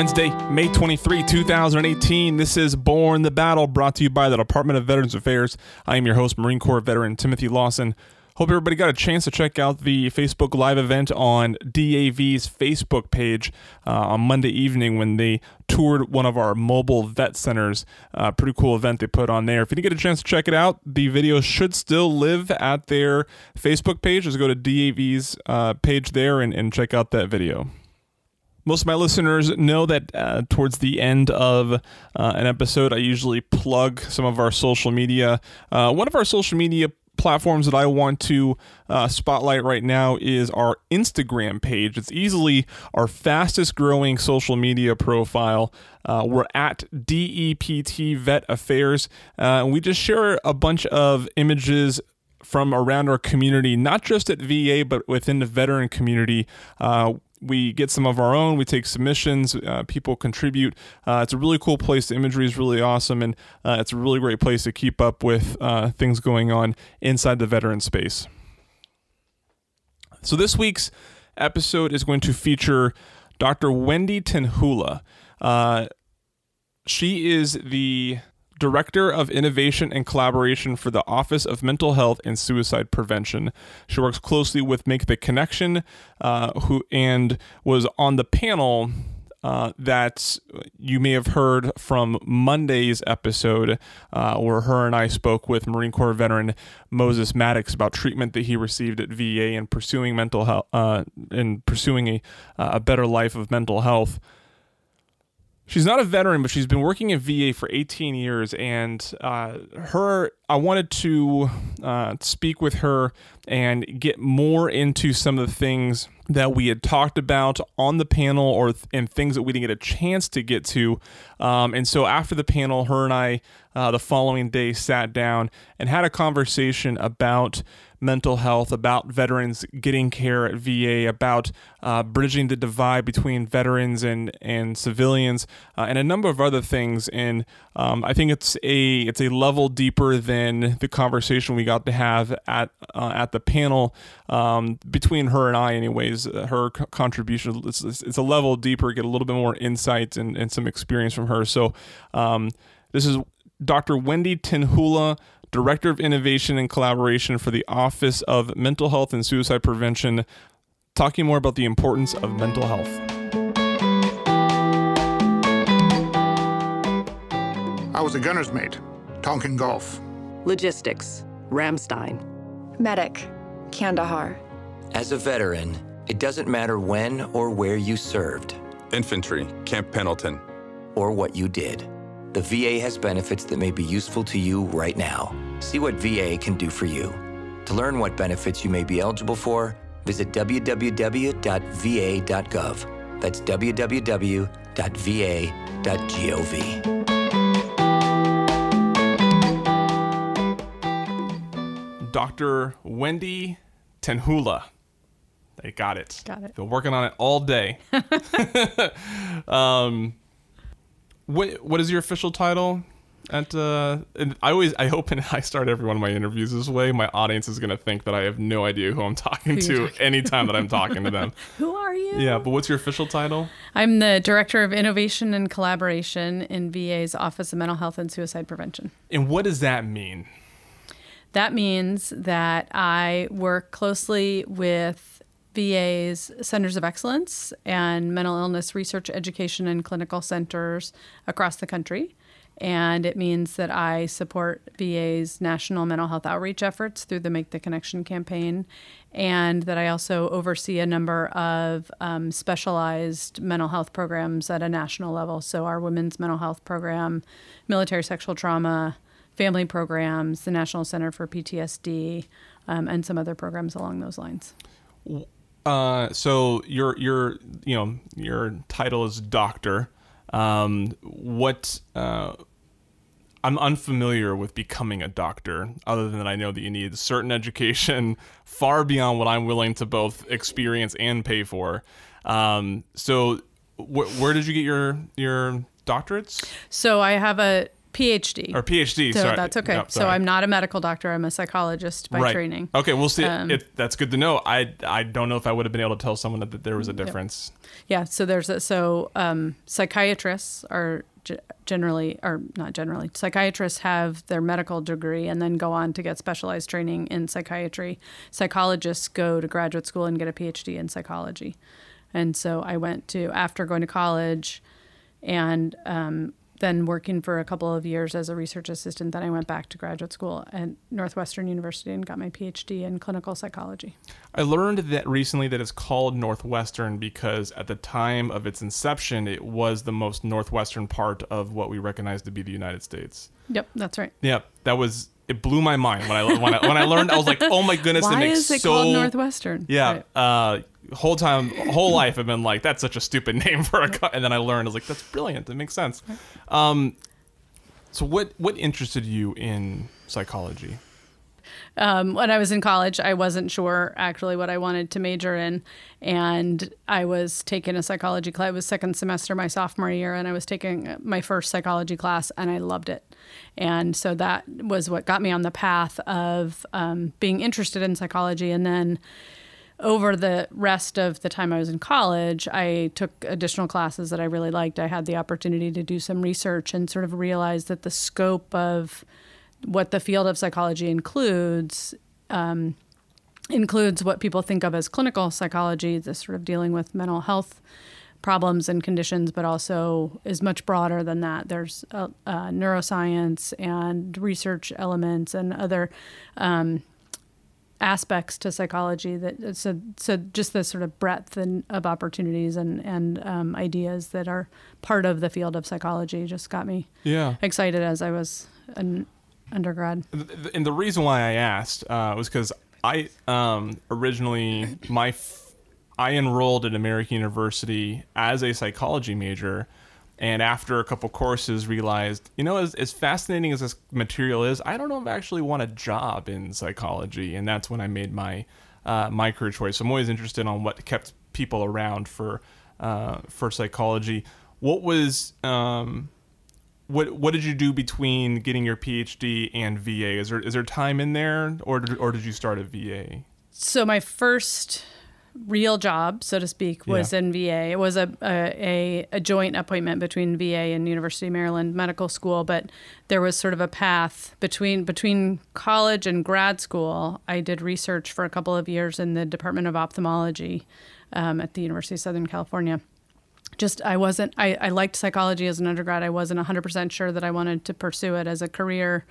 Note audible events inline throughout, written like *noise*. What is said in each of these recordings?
Wednesday, May 23, 2018. This is Borne the Battle, brought to you by the Department of Veterans Affairs. I am your host, Marine Corps veteran Timothy Lawson. Hope everybody got a chance to check out the Facebook Live event on DAV's Facebook page uh, on Monday evening when they toured one of our mobile vet centers. Uh, pretty cool event they put on there. If you didn't get a chance to check it out, the video should still live at their Facebook page. Just go to DAV's uh, page there and, and check out that video. Most of my listeners know that uh, towards the end of uh, an episode, I usually plug some of our social media. Uh, one of our social media platforms that I want to uh, spotlight right now is our Instagram page. It's easily our fastest growing social media profile. Uh, we're at DEPT Vet Affairs. Uh, and we just share a bunch of images from around our community, not just at VA, but within the veteran community. Uh, we get some of our own. We take submissions. Uh, people contribute. Uh, it's a really cool place. The imagery is really awesome, and uh, it's a really great place to keep up with uh, things going on inside the veteran space. So this week's episode is going to feature Dr. Wendy Tenhula. Uh, she is the Director of Innovation and Collaboration for the Office of Mental Health and Suicide Prevention. She works closely with Make the Connection, uh, who and was on the panel uh, that you may have heard from Monday's episode, uh, where her and I spoke with Marine Corps veteran Moses Maddox about treatment that he received at VA and pursuing mental health uh, and pursuing a, a better life of mental health. She's not a veteran, but she's been working at VA for 18 years, and uh, her. I wanted to uh, speak with her and get more into some of the things that we had talked about on the panel, or and things that we didn't get a chance to get to. Um, and so after the panel, her and I, uh, the following day, sat down and had a conversation about mental health, about veterans getting care at VA, about uh, bridging the divide between veterans and and civilians, uh, and a number of other things. And um, I think it's a it's a level deeper than the conversation we got to have at uh, at the panel um, between her and I. Anyways, her c- contribution it's, it's, a level deeper, get a little bit more insight and, and some experience from her. So um, this is Dr. Wendy Tenhula. Director of Innovation and Collaboration for the Office of Mental Health and Suicide Prevention, talking more about the importance of mental health. I was a gunner's mate, Tonkin Gulf. Logistics, Ramstein. Medic, Kandahar. As a veteran, it doesn't matter when or where you served. Infantry, Camp Pendleton. Or what you did. The VA has benefits that may be useful to you right now. See what VA can do for you. To learn what benefits you may be eligible for, visit www.va.gov. That's www.va.gov. Dr. Wendy Tenhula. They got it. Got it. Been working on it all day. *laughs* *laughs* um, what what is your official title? At uh, and I always I hope and *laughs* I start every one of my interviews this way. My audience is gonna think that I have no idea who I'm talking Who to talking- anytime that I'm talking to them. Who are you? Yeah, but what's your official title? I'm the Director of Innovation and Collaboration in VA's Office of Mental Health and Suicide Prevention. And what does that mean? That means that I work closely with VA's Centers of Excellence and mental illness research, education, and clinical centers across the country. And it means that I support VA's national mental health outreach efforts through the Make the Connection campaign, and that I also oversee a number of um, specialized mental health programs at a national level. So, our women's mental health program, military sexual trauma, family programs, the National Center for PTSD, um, and some other programs along those lines. Uh, so your your you know your title is doctor. Um, what uh, I'm unfamiliar with becoming a doctor, other than that I know that you need certain education *laughs* far beyond what I'm willing to both experience and pay for. Um, so wh- where did you get your your doctorates? So I have a PhD. or PhD. So sorry. that's okay. Yep, so. I'm not a medical doctor. I'm a psychologist by right. training. Okay, we'll see. Um, it, that's good to know. I I don't know if I would have been able to tell someone that, that there was a difference. Yeah. So there's a, so um, psychiatrists are g- generally, or not generally, psychiatrists have their medical degree and then go on to get specialized training in psychiatry. Psychologists go to graduate school and get a PhD in psychology. And so I went to after going to college, and um, then working for a couple of years as a research assistant. Then I went back to graduate school at Northwestern University and got my PhD in clinical psychology. I learned that recently that it's called Northwestern because at the time of its inception, it was the most northwestern part of what we recognize to be the United States. Yep, that's right. Yep, that was it. Blew my mind when I when I when I learned. I was like, oh my goodness, Why it makes is it so called Northwestern? Yeah. Right. Uh, whole time, whole life, I've been like, that's such a stupid *laughs* name for a. Co-. And then I learned, I was like, that's brilliant. It makes sense. Um, so what what interested you in psychology? um, when I was in college, I wasn't sure actually what I wanted to major in, and I was taking a psychology class. It was second semester my sophomore year, and I was taking my first psychology class, and I loved it. And so that was what got me on the path of um, being interested in psychology, and then over the rest of the time I was in college, I took additional classes that I really liked. I had the opportunity to do some research and sort of realize that the scope of what the field of psychology includes um, includes what people think of as clinical psychology, the sort of dealing with mental health problems and conditions, but also is much broader than that. There's uh, uh, neuroscience and research elements and other um, aspects to psychology that so so just the sort of breadth and of opportunities and and um, ideas that are part of the field of psychology just got me Yeah. excited as I was an undergrad. And the reason why I asked uh, was because I um, originally my f- I enrolled at American University as a psychology major, and after a couple courses realized, you know, as, as fascinating as this material is, I don't know if I actually want a job in psychology, and that's when I made my uh, my career choice. I'm always interested on what kept people around for uh, for psychology. What was um, what what did you do between getting your PhD and VA? Is there is there time in there, or did, or did you start at VA? So my first real job, so to speak, was Yeah. in VA. It was a, a a joint appointment between VA and University of Maryland Medical School, but there was sort of a path between between college and grad school. I did research for a couple of years in the Department of Ophthalmology um, at the University of Southern California. Just I wasn't I, I liked psychology as an undergrad. I wasn't 100% sure that I wanted to pursue it as a career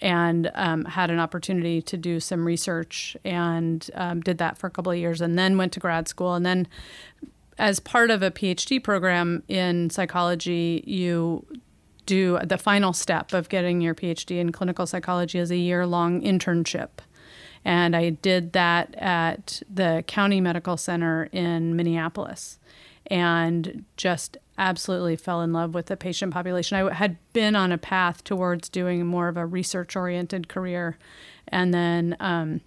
and um, had an opportunity to do some research and um, did that for a couple of years and then went to grad school. And then as part of a phd program in psychology you do the final step of getting your phd in clinical psychology is a year long internship. And i did that at the county medical center in minneapolis. And just absolutely fell in love with the patient population. I had been on a path towards doing more of a research oriented career. And then um,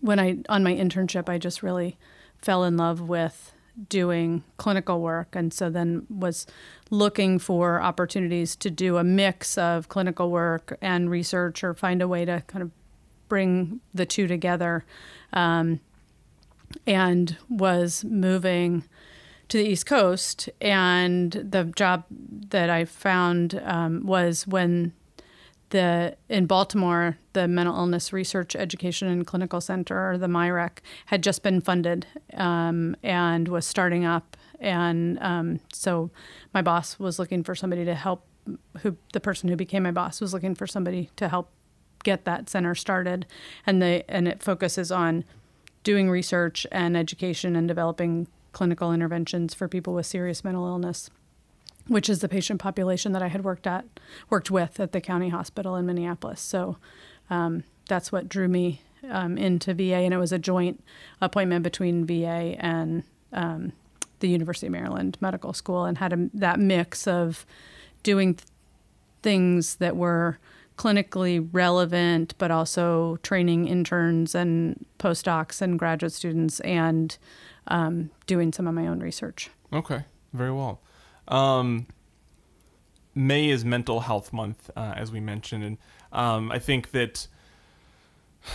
when I, on my internship, I just really fell in love with doing clinical work. And so then was looking for opportunities to do a mix of clinical work and research or find a way to kind of bring the two together. Um, and was moving to the East Coast, and the job that I found um, was when the in Baltimore, the Mental Illness Research Education and Clinical Center, or the MIRECC, had just been funded um, and was starting up, and um, so my boss was looking for somebody to help. Who the person who became my boss was looking for somebody to help get that center started, and the and it focuses on doing research and education and developing clinical interventions for people with serious mental illness, which is the patient population that I had worked at, worked with at the county hospital in Minneapolis. So um, that's what drew me um, into VA, and it was a joint appointment between VA and um, the University of Maryland Medical School, and had a, that mix of doing th- things that were clinically relevant, but also training interns and postdocs and graduate students, and um, doing some of my own research. Okay, very well. Um, May is Mental Health Month, uh, as we mentioned, and um, I think that *sighs*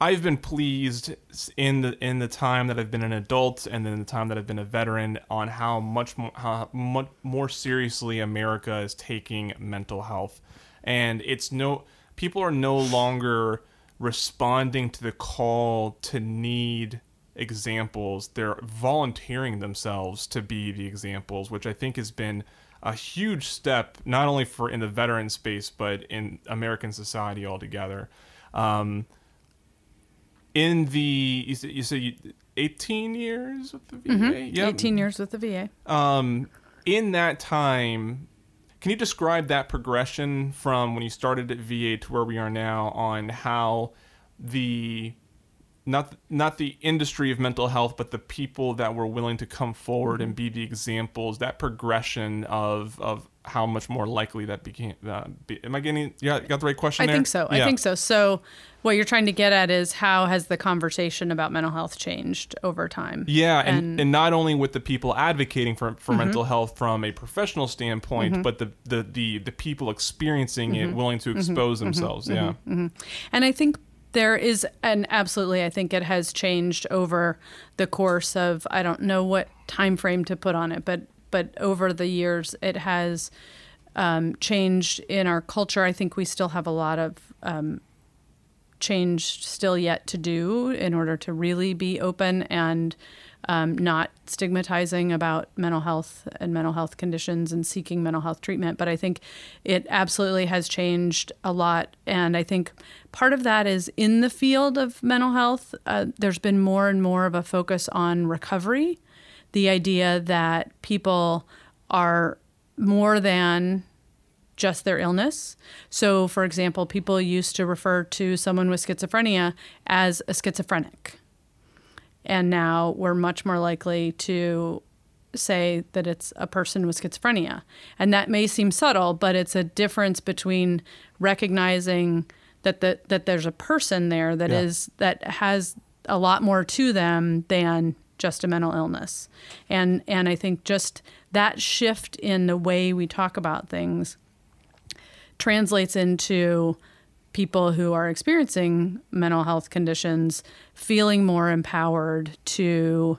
I've been pleased in the in the time that I've been an adult and then the time that I've been a veteran on how much more, how much more seriously America is taking mental health, and it's no people are no longer responding to the call to need examples. They're volunteering themselves to be the examples, which I think has been a huge step not only for in the veteran space but in American society altogether. Um, in the you said, you said you, 18 years with the VA. Mm-hmm. 18 years with the VA. Um, in that time, can you describe that progression from when you started at VA to where we are now on how the not not the industry of mental health, but the people that were willing to come forward and be the examples. That progression of of how much more likely that became. Uh, be, am I getting? Yeah, got the right question. I there? think so. I think so. So, what you're trying to get at is how has the conversation about mental health changed over time? Yeah, and, And- Mm-hmm. and not only with the people advocating for, for mental health from a professional standpoint, but the, the, the, the people experiencing Mm-hmm. it, willing to expose themselves. Yeah. And I think there is, and absolutely, I think it has changed over the course of I don't know what time frame to put on it, but but over the years it has um, changed in our culture. I think we still have a lot of um, change still yet to do in order to really be open and um, not stigmatizing about mental health and mental health conditions and seeking mental health treatment. But I think it absolutely has changed a lot. And I think part of that is in the field of mental health, uh, there's been more and more of a focus on recovery. The idea that people are more than just their illness. So, for example, people used to refer to someone with schizophrenia as a schizophrenic. And now we're much more likely to say that it's a person with schizophrenia. And that may seem subtle, but it's a difference between recognizing that the, that there's a person there that Yeah. is that has a lot more to them than just a mental illness. And and I think just that shift in the way we talk about things translates into people who are experiencing mental health conditions feeling more empowered to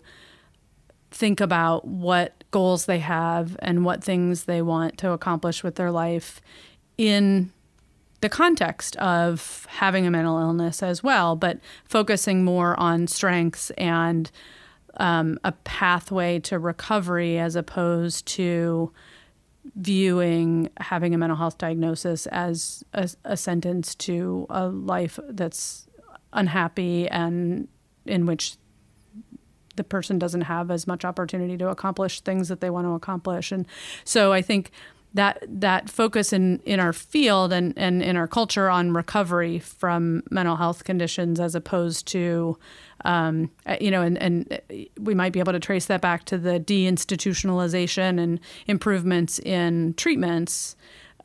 think about what goals they have and what things they want to accomplish with their life in the context of having a mental illness as well, but focusing more on strengths and um, a pathway to recovery as opposed to viewing having a mental health diagnosis as a, a sentence to a life that's unhappy and in which the person doesn't have as much opportunity to accomplish things that they want to accomplish. And so i think that that focus in in our field and and in our culture on recovery from mental health conditions as opposed to um, uh, you know, and, and we might be able to trace that back to the deinstitutionalization and improvements in treatments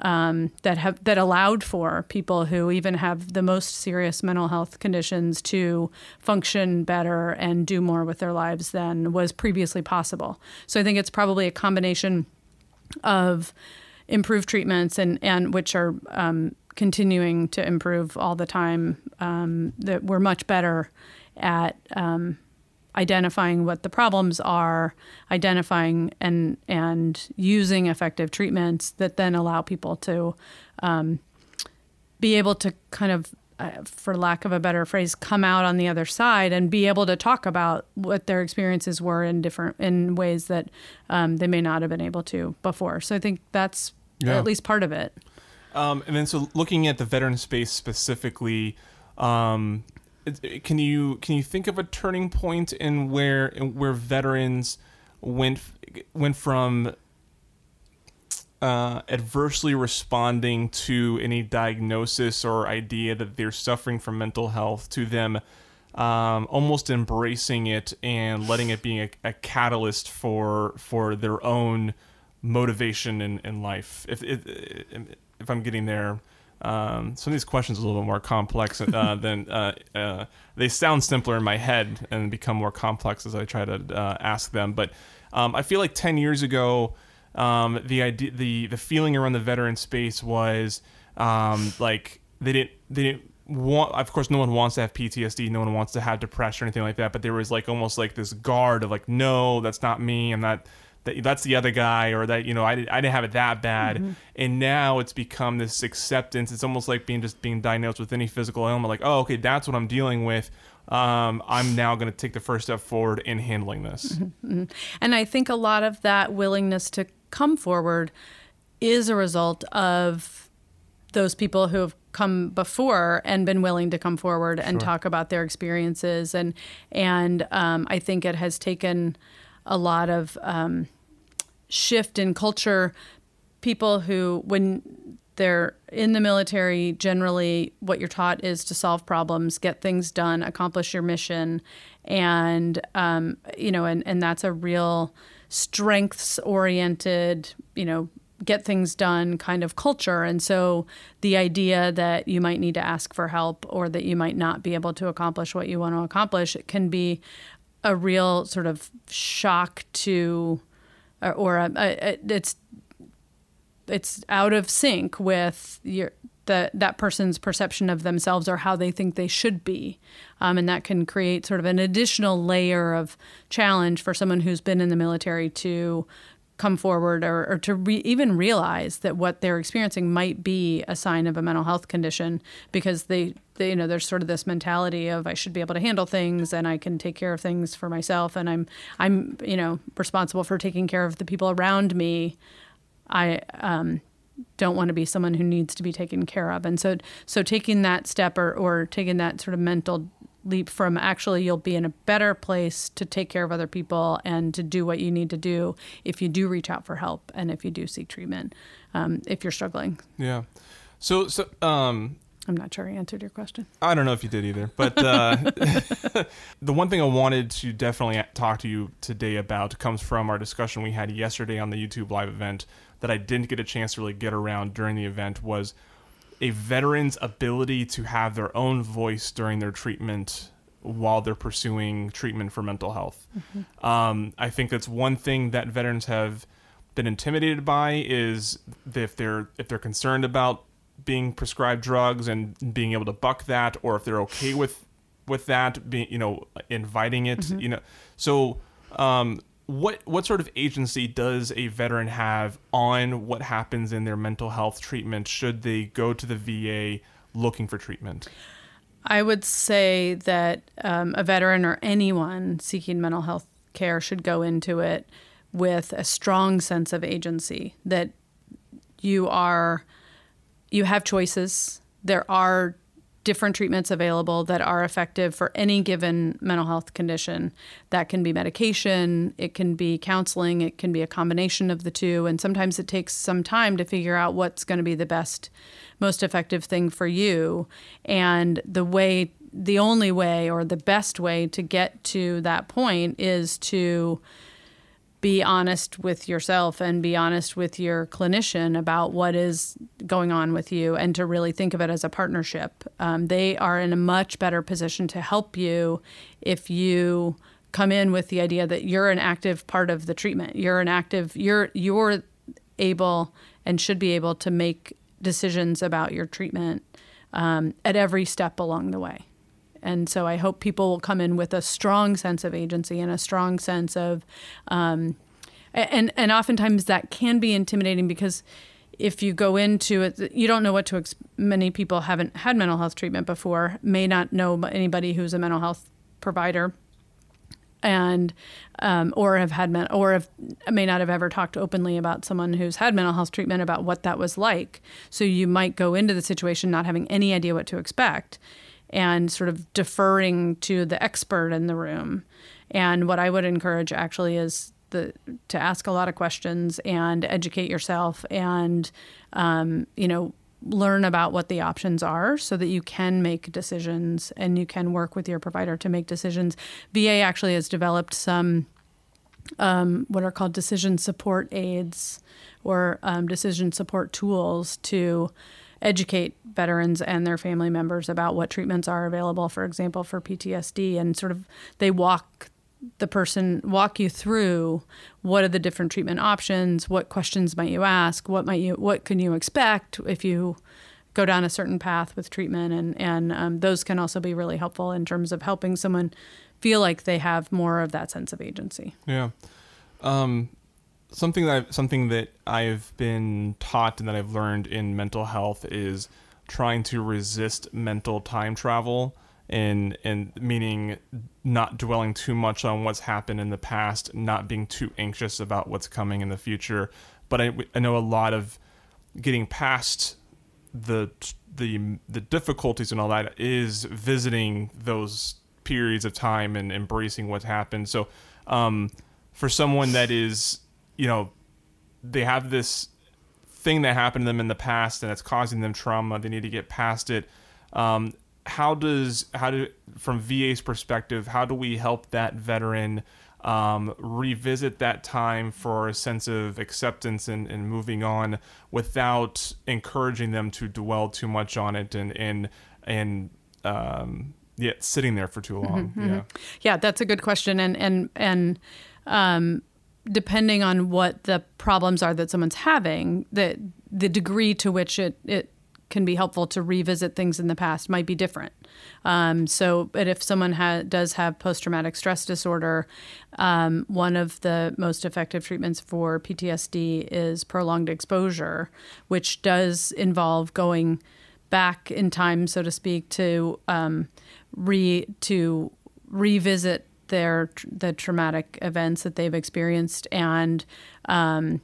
um, that have that allowed for people who even have the most serious mental health conditions to function better and do more with their lives than was previously possible. So I think it's probably a combination of improved treatments and, and which are um, continuing to improve all the time. Um, that we're much better at um, identifying what the problems are, identifying and and using effective treatments that then allow people to um, be able to kind of for lack of a better phrase, come out on the other side and be able to talk about what their experiences were in different in ways that um, they may not have been able to before. So I think that's Yeah. at least part of it. Um, and then, so looking at the veteran space specifically, um, it- it- can you can you think of a turning point in where in where veterans went went from uh, adversely responding to any diagnosis or idea that they're suffering from mental health to them um, almost embracing it and letting it be a, a catalyst for for their own motivation in, in life. If, if if I'm getting there, um, some of these questions are a little bit more complex uh, *laughs* than uh, uh, they sound simpler in my head and become more complex as I try to uh, ask them. But um, I feel like ten years ago, um, the idea, the the feeling around the veteran space was um, like they didn't they didn't want. Of course, no one wants to have PTSD. No one wants to have depression or anything like that. But there was like almost like this guard of like, no, that's not me. I'm not. That, that's the other guy, or that you know, I, I didn't have it that bad, and now it's become this acceptance. It's almost like being just being diagnosed with any physical ailment. Like, oh, okay, that's what I'm dealing with. Um, I'm now going to take the first step forward in handling this. And I think a lot of that willingness to come forward is a result of those people who have come before and been willing to come forward and talk about their experiences. And and um, I think it has taken a lot of um, shift in culture. People who when they're in the military generally what you're taught is to solve problems get things done accomplish your mission. And um, you know and, and that's a real strengths oriented you know get things done kind of culture. And so the idea that you might need to ask for help or that you might not be able to accomplish what you want to accomplish can be a real sort of shock to or, or a, a, it's it's out of sync with your the, that person's perception of themselves or how they think they should be. Um, and that can create sort of an additional layer of challenge for someone who's been in the military to come forward or, or to re- even realize that what they're experiencing might be a sign of a mental health condition because they, they you know there's sort of this mentality of I should be able to handle things and I can take care of things for myself and I'm I'm you know responsible for taking care of the people around me I um, don't want to be someone who needs to be taken care of. And so, so taking that step or, or taking that sort of mental leap from actually you'll be in a better place to take care of other people and to do what you need to do if you do reach out for help and if you do seek treatment um, if you're struggling. Yeah. So, so um, I'm not sure I answered your question. I don't know if you did either, but uh, *laughs* the one thing I wanted to definitely talk to you today about comes from our discussion we had yesterday on the YouTube live event that I didn't get a chance to really get around during the event was a veteran's ability to have their own voice during their treatment while they're pursuing treatment for mental health. Um, I think that's one thing that veterans have been intimidated by is if they're if they're concerned about being prescribed drugs and being able to buck that, or if they're okay with with that, being you know inviting it, you know. So, um, what what sort of agency does a veteran have on what happens in their mental health treatment should they go to the VA looking for treatment? I would say that um, a veteran or anyone seeking mental health care should go into it with a strong sense of agency that you are you have choices. There are different treatments available that are effective for any given mental health condition. That can be medication, it can be counseling, it can be a combination of the two. And sometimes it takes some time to figure out what's going to be the best, most effective thing for you. And the way, the only way or the best way to get to that point is to be honest with yourself and be honest with your clinician about what is going on with you and to really think of it as a partnership. Um, they are in a much better position to help you if you come in with the idea that you're an active part of the treatment. You're an active, you're, you're able and should be able to make decisions about your treatment um, at every step along the way. And so I hope people will come in with a strong sense of agency and a strong sense of, um, and and oftentimes that can be intimidating because if you go into it, you don't know what to. Ex- many people haven't had mental health treatment before, may not know anybody who's a mental health provider, and um, or have had men- or have may not have ever talked openly about someone who's had mental health treatment about what that was like. So you might go into the situation not having any idea what to expect and sort of deferring to the expert in the room. And what I would encourage actually is the to ask a lot of questions and educate yourself and um, you know learn about what the options are so that you can make decisions and you can work with your provider to make decisions. VA actually has developed some um, what are called decision support aids or um, decision support tools to educate veterans and their family members about what treatments are available, for example, for PTSD, and sort of they walk the person walk you through what are the different treatment options, what questions might you ask, what might you what can you expect if you go down a certain path with treatment, and and um, those can also be really helpful in terms of helping someone feel like they have more of that sense of agency. Yeah. Um, something that I've, something that I've been taught and that I've learned in mental health is trying to resist mental time travel and and meaning not dwelling too much on what's happened in the past, not being too anxious about what's coming in the future. But I, I know a lot of getting past the the the difficulties and all that is visiting those periods of time and embracing what's happened. So um, for someone that is you know they have this thing that happened to them in the past and it's causing them trauma, they need to get past it. Um, how does how do from VA's perspective, how do we help that veteran um, revisit that time for a sense of acceptance and, and moving on without encouraging them to dwell too much on it and and and um, yeah, sitting there for too long. Mm-hmm, Yeah. Yeah, that's a good question, and and and um, depending on what the problems are that someone's having, the the degree to which it it can be helpful to revisit things in the past might be different. Um, so, but if someone ha- does have post traumatic stress disorder, um, one of the most effective treatments for PTSD is prolonged exposure, which does involve going back in time, so to speak, to um, re to revisit their the traumatic events that they've experienced and um,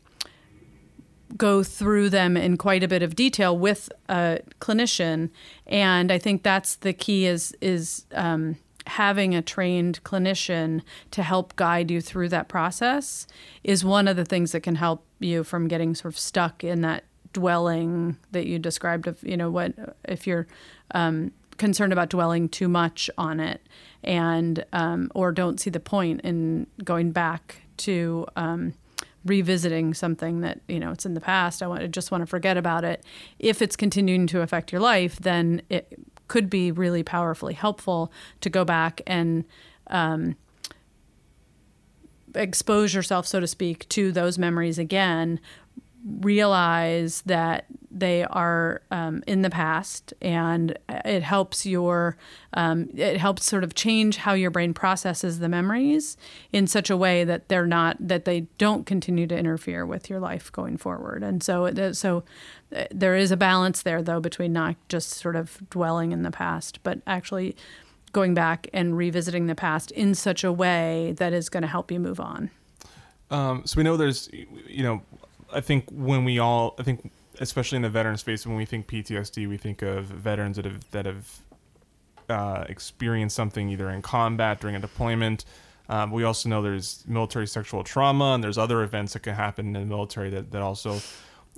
go through them in quite a bit of detail with a clinician. And I think that's the key is is um, having a trained clinician to help guide you through that process is one of the things that can help you from getting sort of stuck in that dwelling that you described of you know what if you're um, concerned about dwelling too much on it and um, or don't see the point in going back to um, revisiting something that you know it's in the past. I want to just want to forget about it. If it's continuing to affect your life then it could be really powerfully helpful to go back and um, expose yourself so to speak to those memories again realize that they are um, in the past and it helps your um, it helps sort of change how your brain processes the memories in such a way that they're not that they don't continue to interfere with your life going forward. And so so uh, there is a balance there though between not just sort of dwelling in the past but actually going back and revisiting the past in such a way that is going to help you move on. Um, so we know there's, you know, I think when we all, I think especially in the veteran space, when we think PTSD, we think of veterans that have that have uh, experienced something either in combat during a deployment. Um, we also know there's military sexual trauma and there's other events that can happen in the military that that also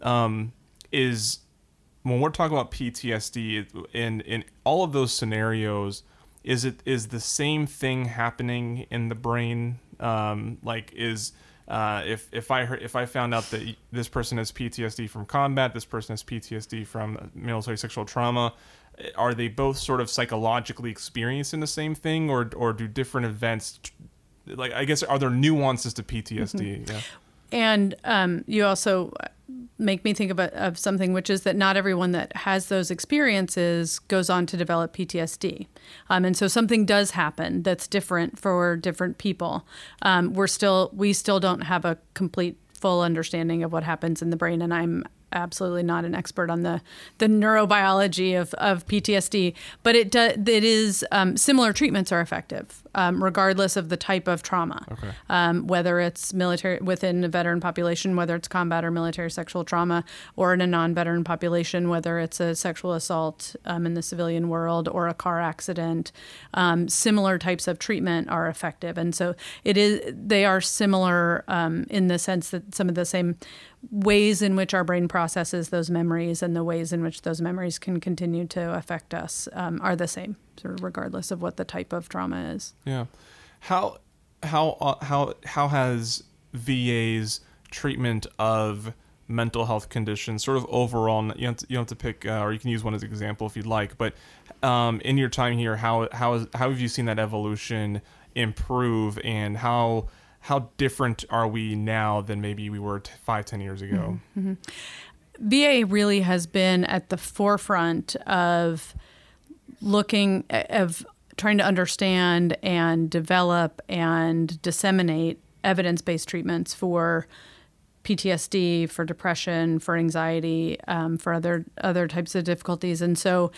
um, is when we're talking about PTSD in in all of those scenarios. Is it is the same thing happening in the brain? Um, like is uh, if if I heard, if I found out that this person has PTSD from combat, this person has PTSD from military sexual trauma, are they both sort of psychologically experiencing the same thing, or or do different events, like I guess, are there nuances to PTSD? Yeah. And um, you also make me think of, a, of something, which is that not everyone that has those experiences goes on to develop PTSD. Um, and so something does happen that's different for different people. Um, we're still, we still don't have a complete, full understanding of what happens in the brain. And I'm absolutely not an expert on the the neurobiology of, of PTSD, but it it is um, similar treatments are effective um, regardless of the type of trauma, Okay. um, whether it's military within a veteran population, whether it's combat or military sexual trauma, or in a non-veteran population, whether it's a sexual assault um, in the civilian world or a car accident. Um, similar types of treatment are effective, and so it is they are similar um, in the sense that some of the same ways in which our brain processes those memories and the ways in which those memories can continue to affect us um, are the same, sort of regardless of what the type of trauma is. Yeah. How how uh, how how has VA's treatment of mental health conditions, sort of overall. You don't have to, you don't have to pick, uh, or you can use one as an example if you'd like. But um, in your time here, how how is, how have you seen that evolution improve, and how how different are we now than maybe we were t- five, ten years ago? Mm-hmm. VA really has been at the forefront of looking of trying to understand and develop and disseminate evidence-based treatments for PTSD, for depression, for anxiety, um, for other other types of difficulties, and so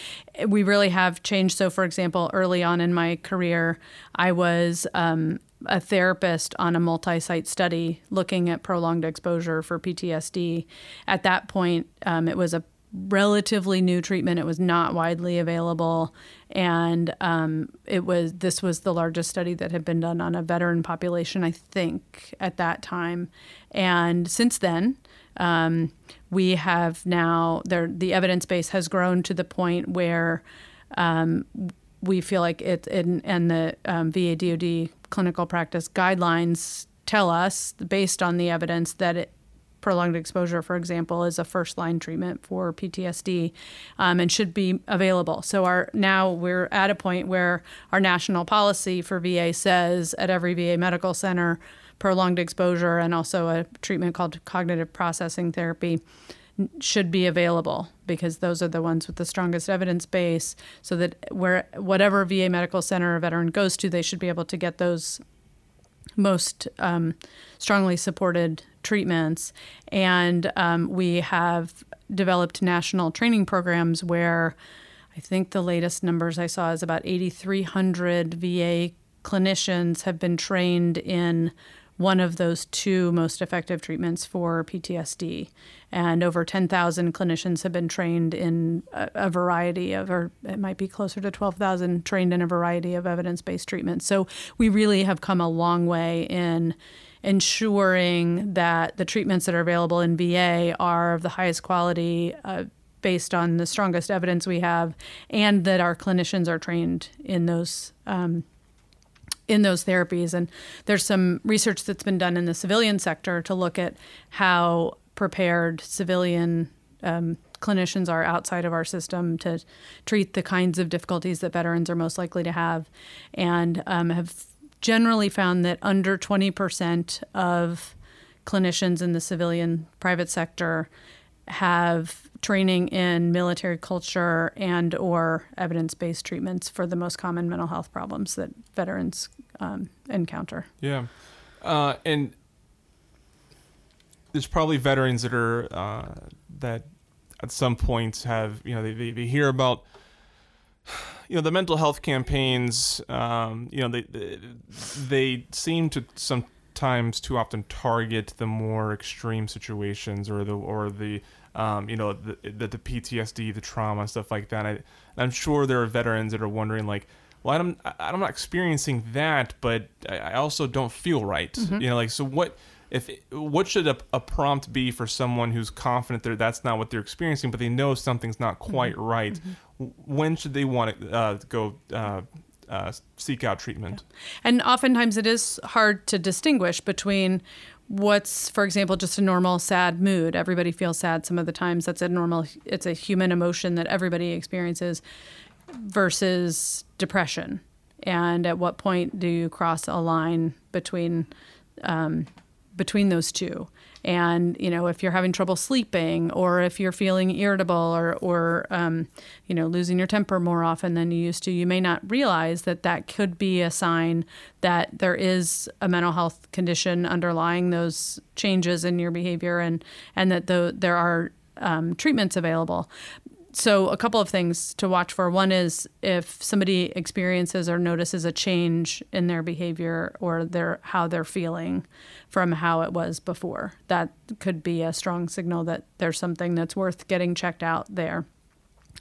we really have changed. So, for example, early on in my career, I was um, a therapist on a multi-site study looking at prolonged exposure for PTSD. At that point, um, it was a relatively new treatment. It was not widely available, and um, it was this was the largest study that had been done on a veteran population, I think, at that time. And since then, um, we have now there the evidence base has grown to the point where um, we feel like it, and the um, VA DoD clinical practice guidelines tell us, based on the evidence, that it prolonged exposure, for example, is a first line treatment for PTSD um, and should be available. So our now we're at a point where our national policy for VA says at every VA medical center, prolonged exposure and also a treatment called cognitive processing therapy should be available because those are the ones with the strongest evidence base so that where whatever VA medical center a veteran goes to they should be able to get those most um, strongly supported treatments. And um, we have developed national training programs where I think the latest numbers I saw is about 8,300 VA clinicians have been trained in one of those two most effective treatments for PTSD. And over 10,000 clinicians have been trained in a, a, variety of, or it might be closer to 12,000 trained in a variety of evidence based treatments. So we really have come a long way in ensuring that the treatments that are available in VA are of the highest quality. Uh, based on the strongest evidence we have, and that our clinicians are trained in those um, in those therapies. And there's some research that's been done in the civilian sector to look at how prepared civilian um, clinicians are outside of our system to treat the kinds of difficulties that veterans are most likely to have, and um, have generally found that under 20% of clinicians in the civilian private sector have training in military culture and or evidence-based treatments for the most common mental health problems that veterans um, encounter. Yeah, uh, and there's probably veterans that are uh, that at some points have you know they, they, they hear about you know the mental health campaigns um, you know they, they they seem to sometimes too often target the more extreme situations or the or the um, you know the, the, the PTSD the trauma stuff like that I, I'm sure there are veterans that are wondering like well I'm I'm not experiencing that but I, also don't feel right mm-hmm. you know like so what if what should a, a, prompt be for someone who's confident that that's not what they're experiencing, but they know something's not mm-hmm. quite mm-hmm. right? Mm-hmm. When should they want to uh, go uh, uh, seek out treatment? Yeah. And oftentimes it is hard to distinguish between what's, for example, just a normal sad mood. Everybody feels sad some of the times. That's a normal. It's a human emotion that everybody experiences, versus depression. And at what point do you cross a line between um, between those two. And you know, if you're having trouble sleeping, or if you're feeling irritable, or or um, you know, losing your temper more often than you used to, you may not realize that that could be a sign that there is a mental health condition underlying those changes in your behavior, and and that the, there are um, treatments available so a couple of things to watch for. One is if somebody experiences or notices a change in their behavior or their how they're feeling from how it was before. That could be a strong signal that there's something that's worth getting checked out there.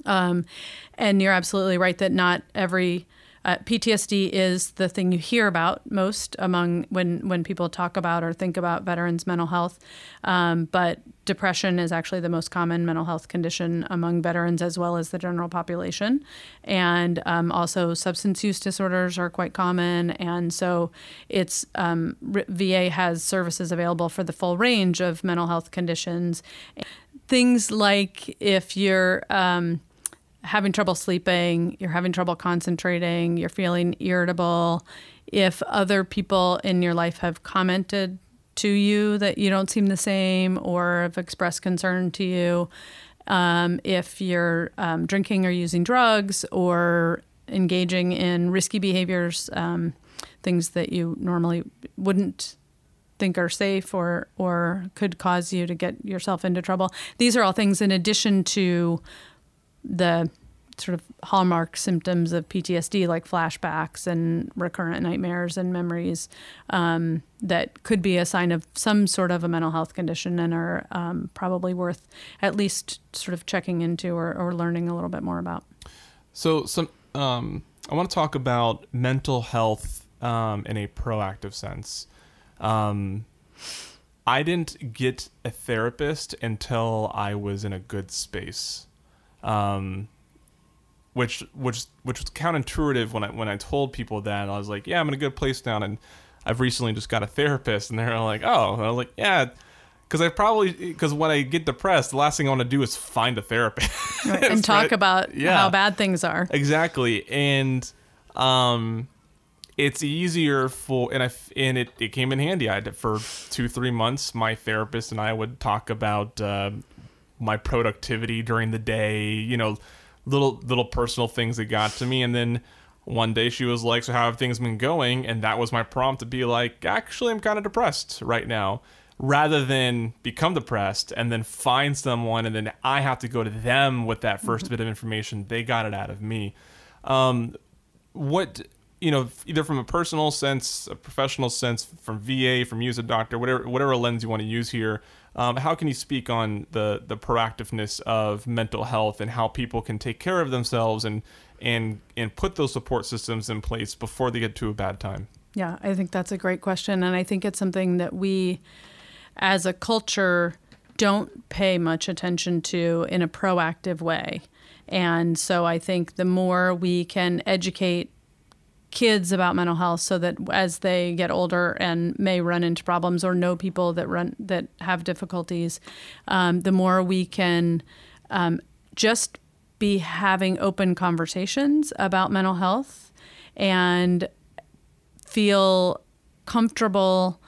Um, and you're absolutely right that not every uh, PTSD is the thing you hear about most among when when people talk about or think about veterans' mental health. Um, but depression is actually the most common mental health condition among veterans as well as the general population, and um, also substance use disorders are quite common. And so, it's um, VA has services available for the full range of mental health conditions. Things like if you're um, having trouble sleeping, you're having trouble concentrating, you're feeling irritable, if other people in your life have commented to you that you don't seem the same or have expressed concern to you, um, if you're um, drinking or using drugs or engaging in risky behaviors, um, things that you normally wouldn't think are safe or or could cause you to get yourself into trouble. These are all things in addition to the sort of hallmark symptoms of PTSD, like flashbacks and recurrent nightmares and memories, um, that could be a sign of some sort of a mental health condition and are um, probably worth at least sort of checking into or, or learning a little bit more about. So, some um, I want to talk about mental health um, in a proactive sense. Um, I didn't get a therapist until I was in a good space. Um, which which which was counterintuitive when I when I told people that I was like, yeah, I'm in a good place now, and I've recently just got a therapist, and they're like, oh, and I was like, yeah, because I probably because when I get depressed, the last thing I want to do is find a therapist right. *laughs* and talk right? about yeah. how bad things are. Exactly, and um, it's easier for and I and it, it came in handy. I had for two three months. My therapist and I would talk about uh, my productivity during the day. You know little little personal things that got to me. And then one day she was like so how have things been going? And that was my prompt to be like actually i'm kind of depressed right now rather than become depressed and then find someone and then i have to go to them with that 1st mm-hmm. bit of information. They got it out of me. Um, what you know either from a personal sense a professional sense from va from you as a doctor whatever whatever lens you want to use here um, how can you speak on the the proactiveness of mental health and how people can take care of themselves and and and put those support systems in place before they get to a bad time? Yeah, I think that's a great question, and I think it's something that we, as a culture, don't pay much attention to in a proactive way. And so I think the more we can educate kids about mental health so that as they get older and may run into problems or know people that run that have difficulties um, the more we can um, just be having open conversations about mental health and feel comfortable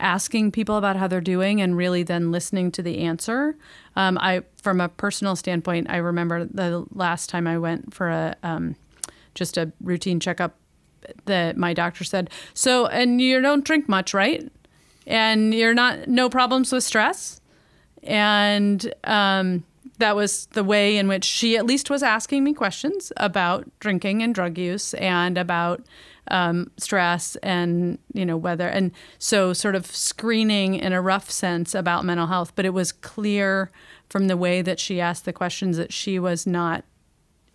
asking people about how they're doing and really then listening to the answer. Um, I, from a personal standpoint, I remember the last time I went for a um, just a routine checkup that my doctor said, So, and you don't drink much, right? And you're not, no problems with stress? And um, that was the way in which she at least was asking me questions about drinking and drug use and about um, stress and you know whether and so sort of screening in a rough sense about mental health but it was clear from the way that she asked the questions that she was not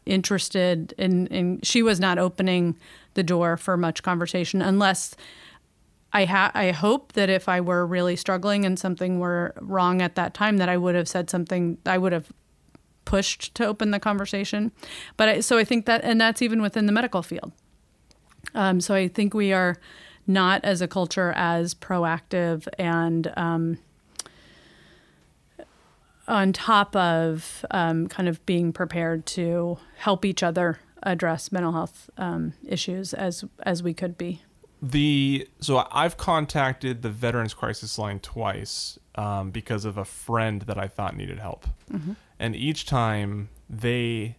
interested in, in she was not opening the door for much conversation unless I ha- I hope that if I were really struggling and something were wrong at that time that I would have said something I would have pushed to open the conversation. But I, so I think that and that's even within the medical field. Um, so I think we are not as a culture as proactive and um, on top of um, kind of being prepared to help each other address mental health um, issues as as we could be. The so I've contacted the Veterans Crisis Line twice um, because of a friend that I thought needed help, mm-hmm. and each time they,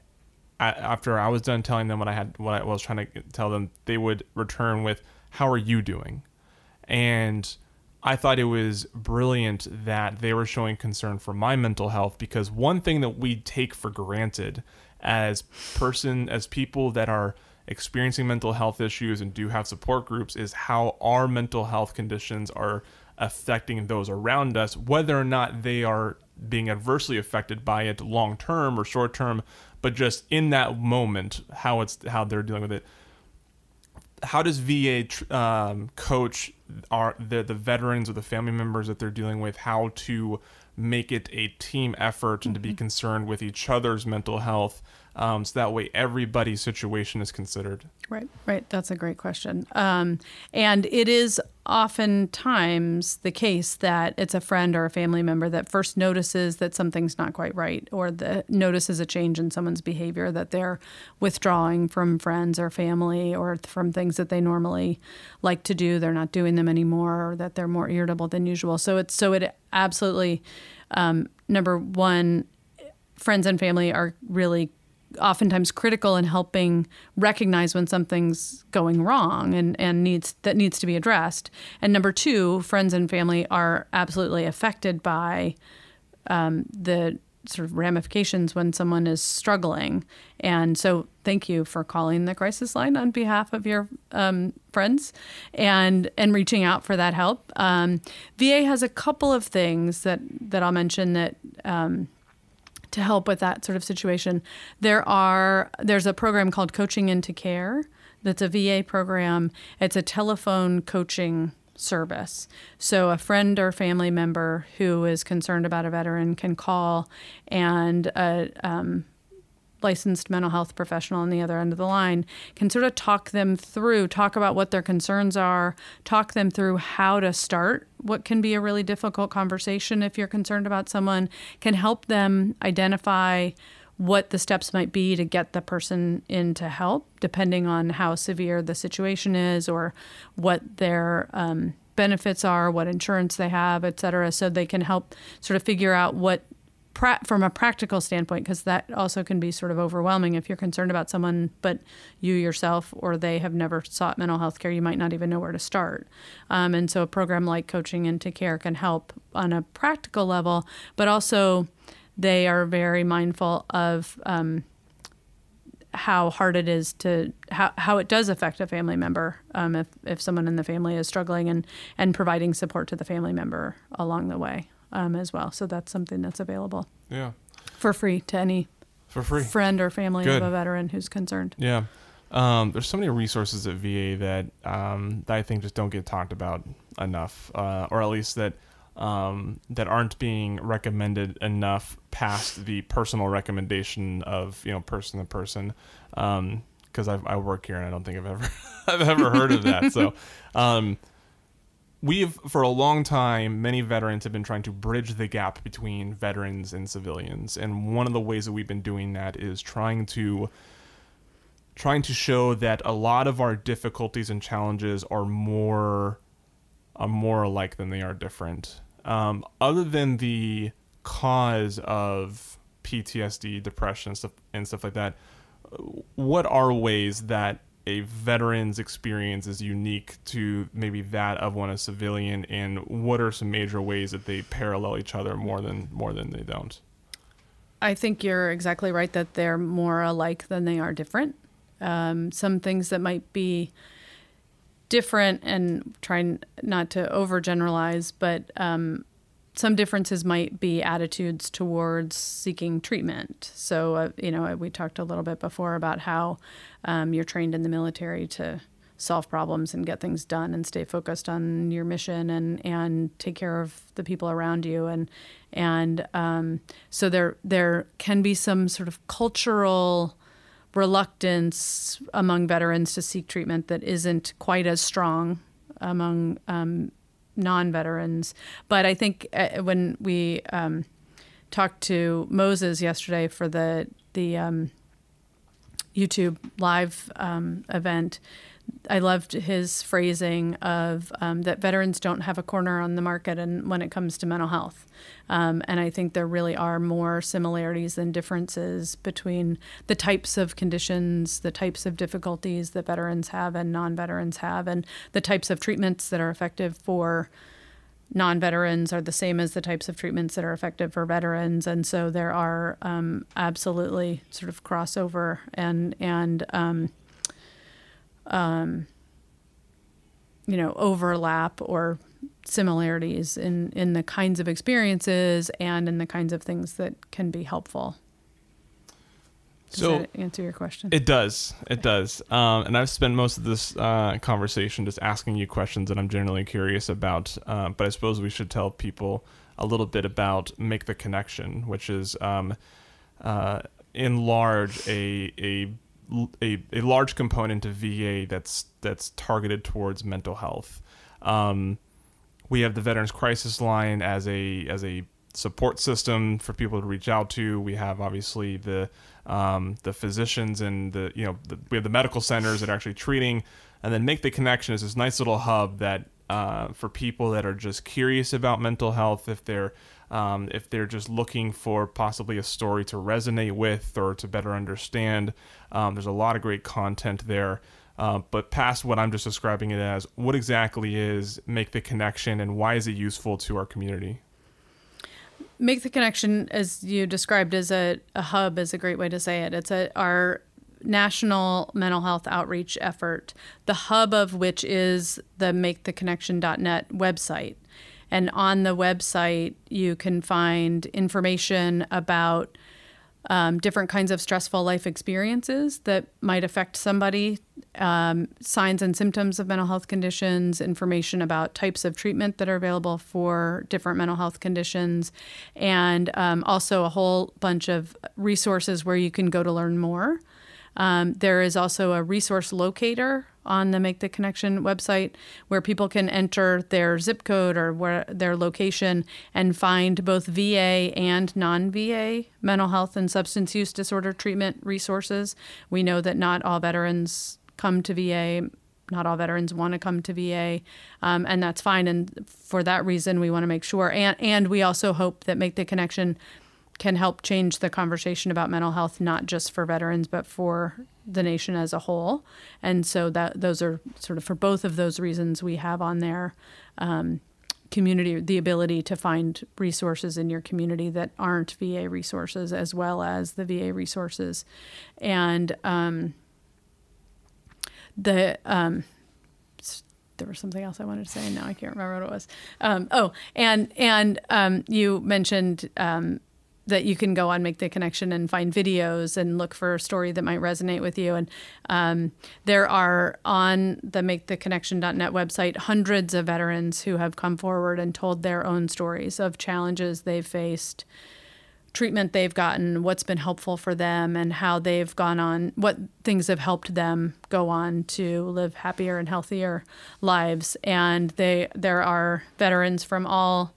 after I was done telling them what I had, what I was trying to tell them, they would return with, "How are you doing?" and I thought it was brilliant that they were showing concern for my mental health because one thing that we take for granted as person as people that are experiencing mental health issues and do have support groups is how our mental health conditions are affecting those around us whether or not they are being adversely affected by it long term or short term but just in that moment, how it's how they're dealing with it. How does VA tr- um, coach our the the veterans or the family members that they're dealing with how to make it a team effort and to be concerned with each other's mental health, um, so that way everybody's situation is considered. Right, right. That's a great question. Um, and it is oftentimes the case that it's a friend or a family member that first notices that something's not quite right or that notices a change in someone's behavior, that they're withdrawing from friends or family or from things that they normally like to do. They're not doing them anymore or that they're more irritable than usual. So it's so it absolutely, um, number one, friends and family are really oftentimes critical in helping recognize when something's going wrong and, and needs that needs to be addressed. And number two, friends and family are absolutely affected by um, the sort of ramifications when someone is struggling. And so, thank you for calling the crisis line on behalf of your um, friends and and reaching out for that help. Um, VA has a couple of things that that I'll mention that. To help with that sort of situation. There are there's a program called Coaching into Care that's a VA program. It's a telephone coaching service. So a friend or family member who is concerned about a veteran can call and a um, licensed mental health professional on the other end of the line can sort of talk them through, talk about what their concerns are, talk them through how to start what can be a really difficult conversation if you're concerned about someone, can help them identify what the steps might be to get the person into help, depending on how severe the situation is or what their um, benefits are, what insurance they have, et cetera, so they can help sort of figure out what pra- from a practical standpoint, because that also can be sort of overwhelming if you're concerned about someone, but you yourself or they have never sought mental health care, you might not even know where to start. Um, and so a program like Coaching into Care can help on a practical level, but also they are very mindful of. Um, how hard it is to how, how it does affect a family member um, if, if someone in the family is struggling and, and providing support to the family member along the way um, as well. So that's something that's available Yeah, for free to any for free. friend or family Good. of a veteran who's concerned. Yeah. Um, there's so many resources at VA that um, that I think just don't get talked about enough, uh, or at least that um, that aren't being recommended enough past the personal recommendation of you know person to person. Because I I work here and I don't think I've ever *laughs* I've ever heard of that. So. We've for a long time many veterans have been trying to bridge the gap between veterans and civilians and one of the ways that we've been doing that is trying to trying to show that a lot of our difficulties and challenges are more are more alike than they are different um, other than the cause of PTSD, depression, stuff and stuff like that. What are ways that a veteran's experience is unique to maybe that of one a civilian, and what are some major ways that they parallel each other more than more than they don't? I think you're exactly right that they're more alike than they are different. Um, some things that might be different, and trying not to overgeneralize, but um, some differences might be attitudes towards seeking treatment. So, uh, you know, we talked a little bit before about how um, you're trained in the military to solve problems and get things done and stay focused on your mission and and take care of the people around you and and um, so there there can be some sort of cultural reluctance among veterans to seek treatment that isn't quite as strong among um, non-veterans. But I think uh, when we um, talked to Moses yesterday for the the um, YouTube live um, event, I loved his phrasing of um, that veterans don't have a corner on the market, and when it comes to mental health, um, and I think there really are more similarities than differences between the types of conditions, the types of difficulties that veterans have and non-veterans have, and the types of treatments that are effective for non-veterans are the same as the types of treatments that are effective for veterans, and so there are um, absolutely sort of crossover and and um, you know overlap or similarities in in the kinds of experiences and in the kinds of things that can be helpful. Does So- that answer your question? It does. It does. Um, and I've spent most of this uh, conversation just asking you questions that I'm generally curious about. Uh, but I suppose we should tell people a little bit about Make the Connection, which is um, uh, in large a, a a a large component of VA that's that's targeted towards mental health. Um, we have the Veterans Crisis Line as a as a support system for people to reach out to. We have obviously the um, the physicians and the you know the, we have the medical centers that are actually treating, and then make the connection is this nice little hub that uh, for people that are just curious about mental health, if they're um, if they're just looking for possibly a story to resonate with or to better understand. Um, there's a lot of great content there. Uh, but past what I'm just describing it as, what exactly is Make the Connection and why is it useful to our community? Make the connection, as you described, as a, a hub is a great way to say it. It's a our national mental health outreach effort, the hub of which is the maketheconnection.net website. And on the website, you can find information about um, different kinds of stressful life experiences that might affect somebody, um, signs and symptoms of mental health conditions, information about types of treatment that are available for different mental health conditions, and um, also a whole bunch of resources where you can go to learn more. Um, there is also a resource locator on the Make the Connection website where people can enter their zip code or where their location and find both VA and non VA mental health and substance use disorder treatment resources. We know that not all veterans come to VA. Not all veterans want to come to VA, um, and that's fine. And for that reason, we want to make sure. And and we also hope that Make the Connection can help change the conversation about mental health, not just for veterans, but for the nation as a whole. And so that those are sort of for both of those reasons we have on there um, community the ability to find resources in your community that aren't VA resources as well as the VA resources, and um, the um, there was something else I wanted to say, and now I can't remember what it was. Um, oh, and and um, you mentioned um, that you can go on Make the Connection and find videos and look for a story that might resonate with you. And um, there are on the MakeTheConnection.net website hundreds of veterans who have come forward and told their own stories of challenges they've faced treatment they've gotten, what's been helpful for them, and how they've gone on, what things have helped them go on to live happier and healthier lives. And they there are veterans from all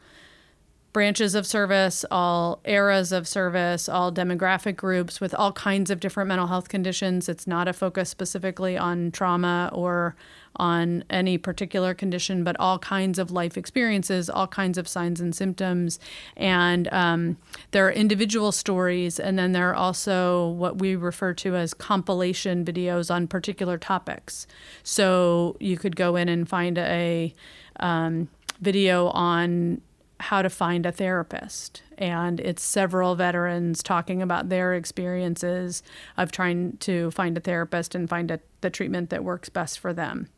branches of service, all eras of service, all demographic groups with all kinds of different mental health conditions. It's not a focus specifically on trauma or on any particular condition, but all kinds of life experiences, all kinds of signs and symptoms. And um, there are individual stories, and then there are also what we refer to as compilation videos on particular topics. So you could go in and find a um, video on how to find a therapist. And it's several veterans talking about their experiences of trying to find a therapist and find a, the treatment that works best for them.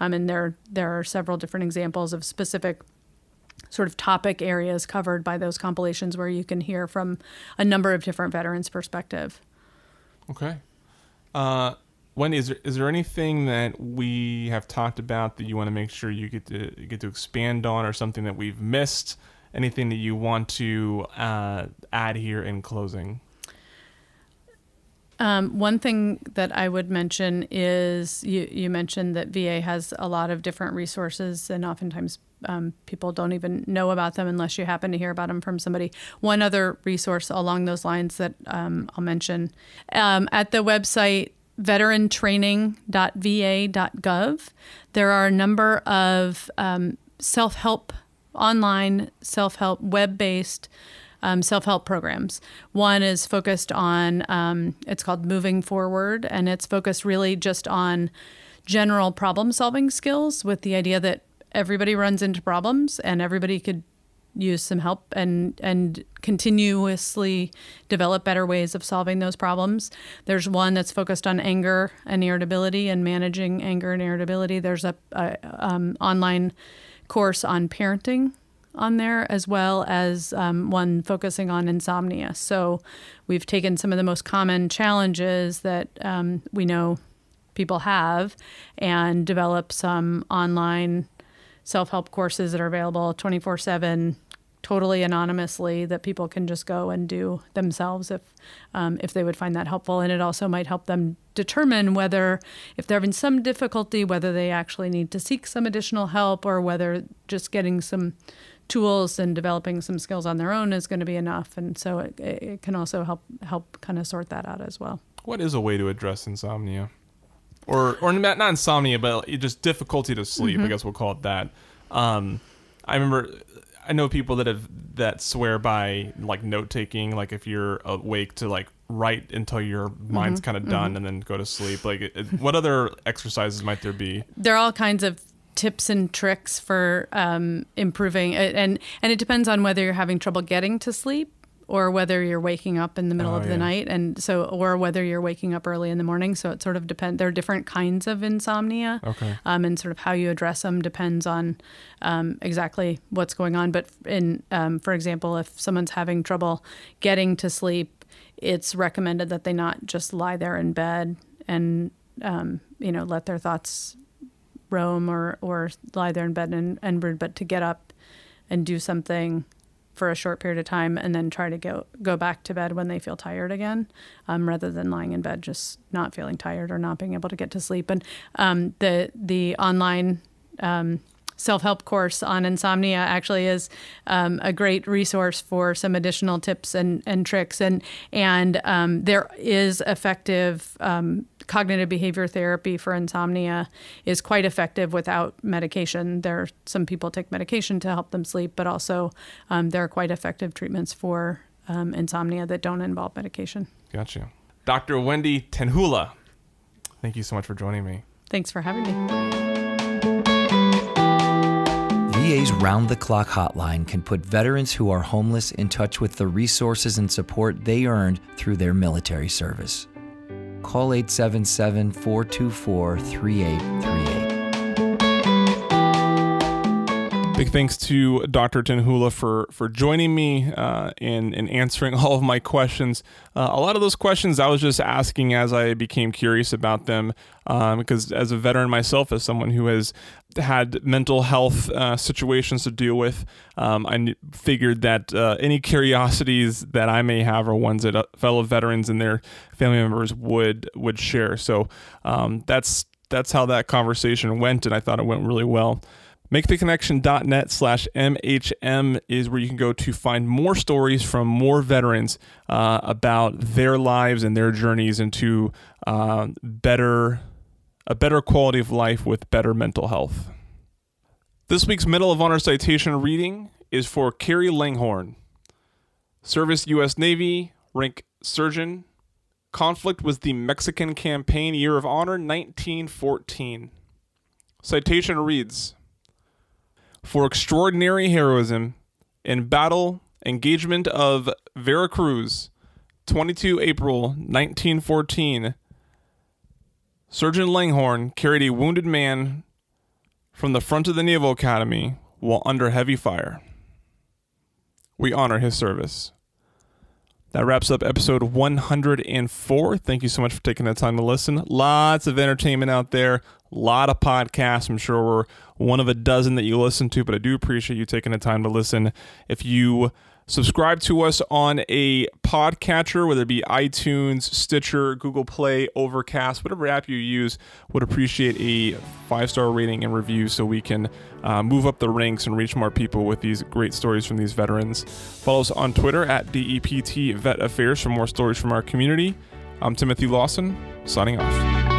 Um, and there, there are several different examples of specific sort of topic areas covered by those compilations where you can hear from a number of different veterans' perspective. Okay. Uh, Wendy, is there, is there anything that we have talked about that you want to make sure you get to get to expand on, or something that we've missed? Anything that you want to uh, add here in closing? Um, one thing that I would mention is you, you mentioned that VA has a lot of different resources, and oftentimes um, people don't even know about them unless you happen to hear about them from somebody. One other resource along those lines that um, I'll mention um, at the website veterantraining.va.gov, there are a number of um, self help, online self help, web based um, self help programs. One is focused on, um, it's called Moving Forward, and it's focused really just on general problem solving skills with the idea that everybody runs into problems and everybody could use some help and and continuously develop better ways of solving those problems. There's one that's focused on anger and irritability and managing anger and irritability. There's a, a um, online course on parenting on there, as well as um, one focusing on insomnia. So we've taken some of the most common challenges that um, we know people have and developed some online self help courses that are available 24 7 totally anonymously that people can just go and do themselves if um, if they would find that helpful. And it also might help them determine whether if they're having some difficulty whether they actually need to seek some additional help or whether just getting some tools and developing some skills on their own is going to be enough. And so it, it can also help help kind of sort that out as well. What is a way to address insomnia? Or or not, not insomnia but just difficulty to sleep Mm-hmm. i guess we'll call it that. Um, i remember I know people that have that swear by like note taking, like if you're awake to like write until your mind's Mm-hmm. kind of done and then go to sleep. Like, it, what other exercises might there be? there are all kinds of tips and tricks for um, improving and and it depends on whether you're having trouble getting to sleep or whether you're waking up in the middle Oh, of the yeah. night and so or whether you're waking up early in the morning so it sort of depends there are different kinds of insomnia Okay. um, and sort of how you address them depends on um, exactly what's going on but in um, for example if someone's having trouble getting to sleep it's recommended that they not just lie there in bed and um, you know let their thoughts roam or or lie there in bed and, and brood, but to get up and do something for a short period of time and then try to go go back to bed when they feel tired again, um, rather than lying in bed just not feeling tired or not being able to get to sleep. And um, the the online um, self-help course on insomnia actually is um, a great resource for some additional tips and, and tricks and and um, there is effective um, cognitive behavior therapy for insomnia is quite effective without medication there are some people take medication to help them sleep but also um, there are quite effective treatments for um, insomnia that don't involve medication Gotcha. Dr. Wendy Tenhula, thank you so much for joining me. thanks for having me VA's round the clock hotline can put veterans who are homeless in touch with the resources and support they earned through their military service. Call 877 424 3838. Big thanks to Dr. Tenhula for for joining me uh, and and answering *laughs* all of my questions. Uh, a lot of those questions I was just asking as I became curious about them, um, because as a veteran myself, as someone who has had mental health uh, situations to deal with, um, I figured that uh, any curiosities that I may have are ones that uh, fellow veterans and their family members would would share. So um, that's that's how that conversation went, and I thought it went really well. MakeTheConnection.net slash MHM is where you can go to find more stories from more veterans uh, about their lives and their journeys into uh, better a better quality of life with better mental health. This week's Medal of Honor citation reading is for Cary Langhorne. Service U.S. Navy, rank surgeon. Conflict was the Mexican Campaign Year of Honor 1914. Citation reads For extraordinary heroism in battle engagement of Veracruz, 22 April 1914, Surgeon Langhorne carried a wounded man from the front of the Naval Academy while under heavy fire. We honor his service. That wraps up episode 104. Thank you so much for taking the time to listen. Lots of entertainment out there, a lot of podcasts. I'm sure we're one of a dozen that you listen to, but I do appreciate you taking the time to listen. If you subscribe to us on a podcatcher, whether it be iTunes, Stitcher, Google Play, Overcast, whatever app you use, would appreciate a five star rating and review so we can uh, move up the ranks and reach more people with these great stories from these veterans. Follow us on Twitter at DEPT Vet Affairs for more stories from our community. I'm Timothy Lawson, signing off.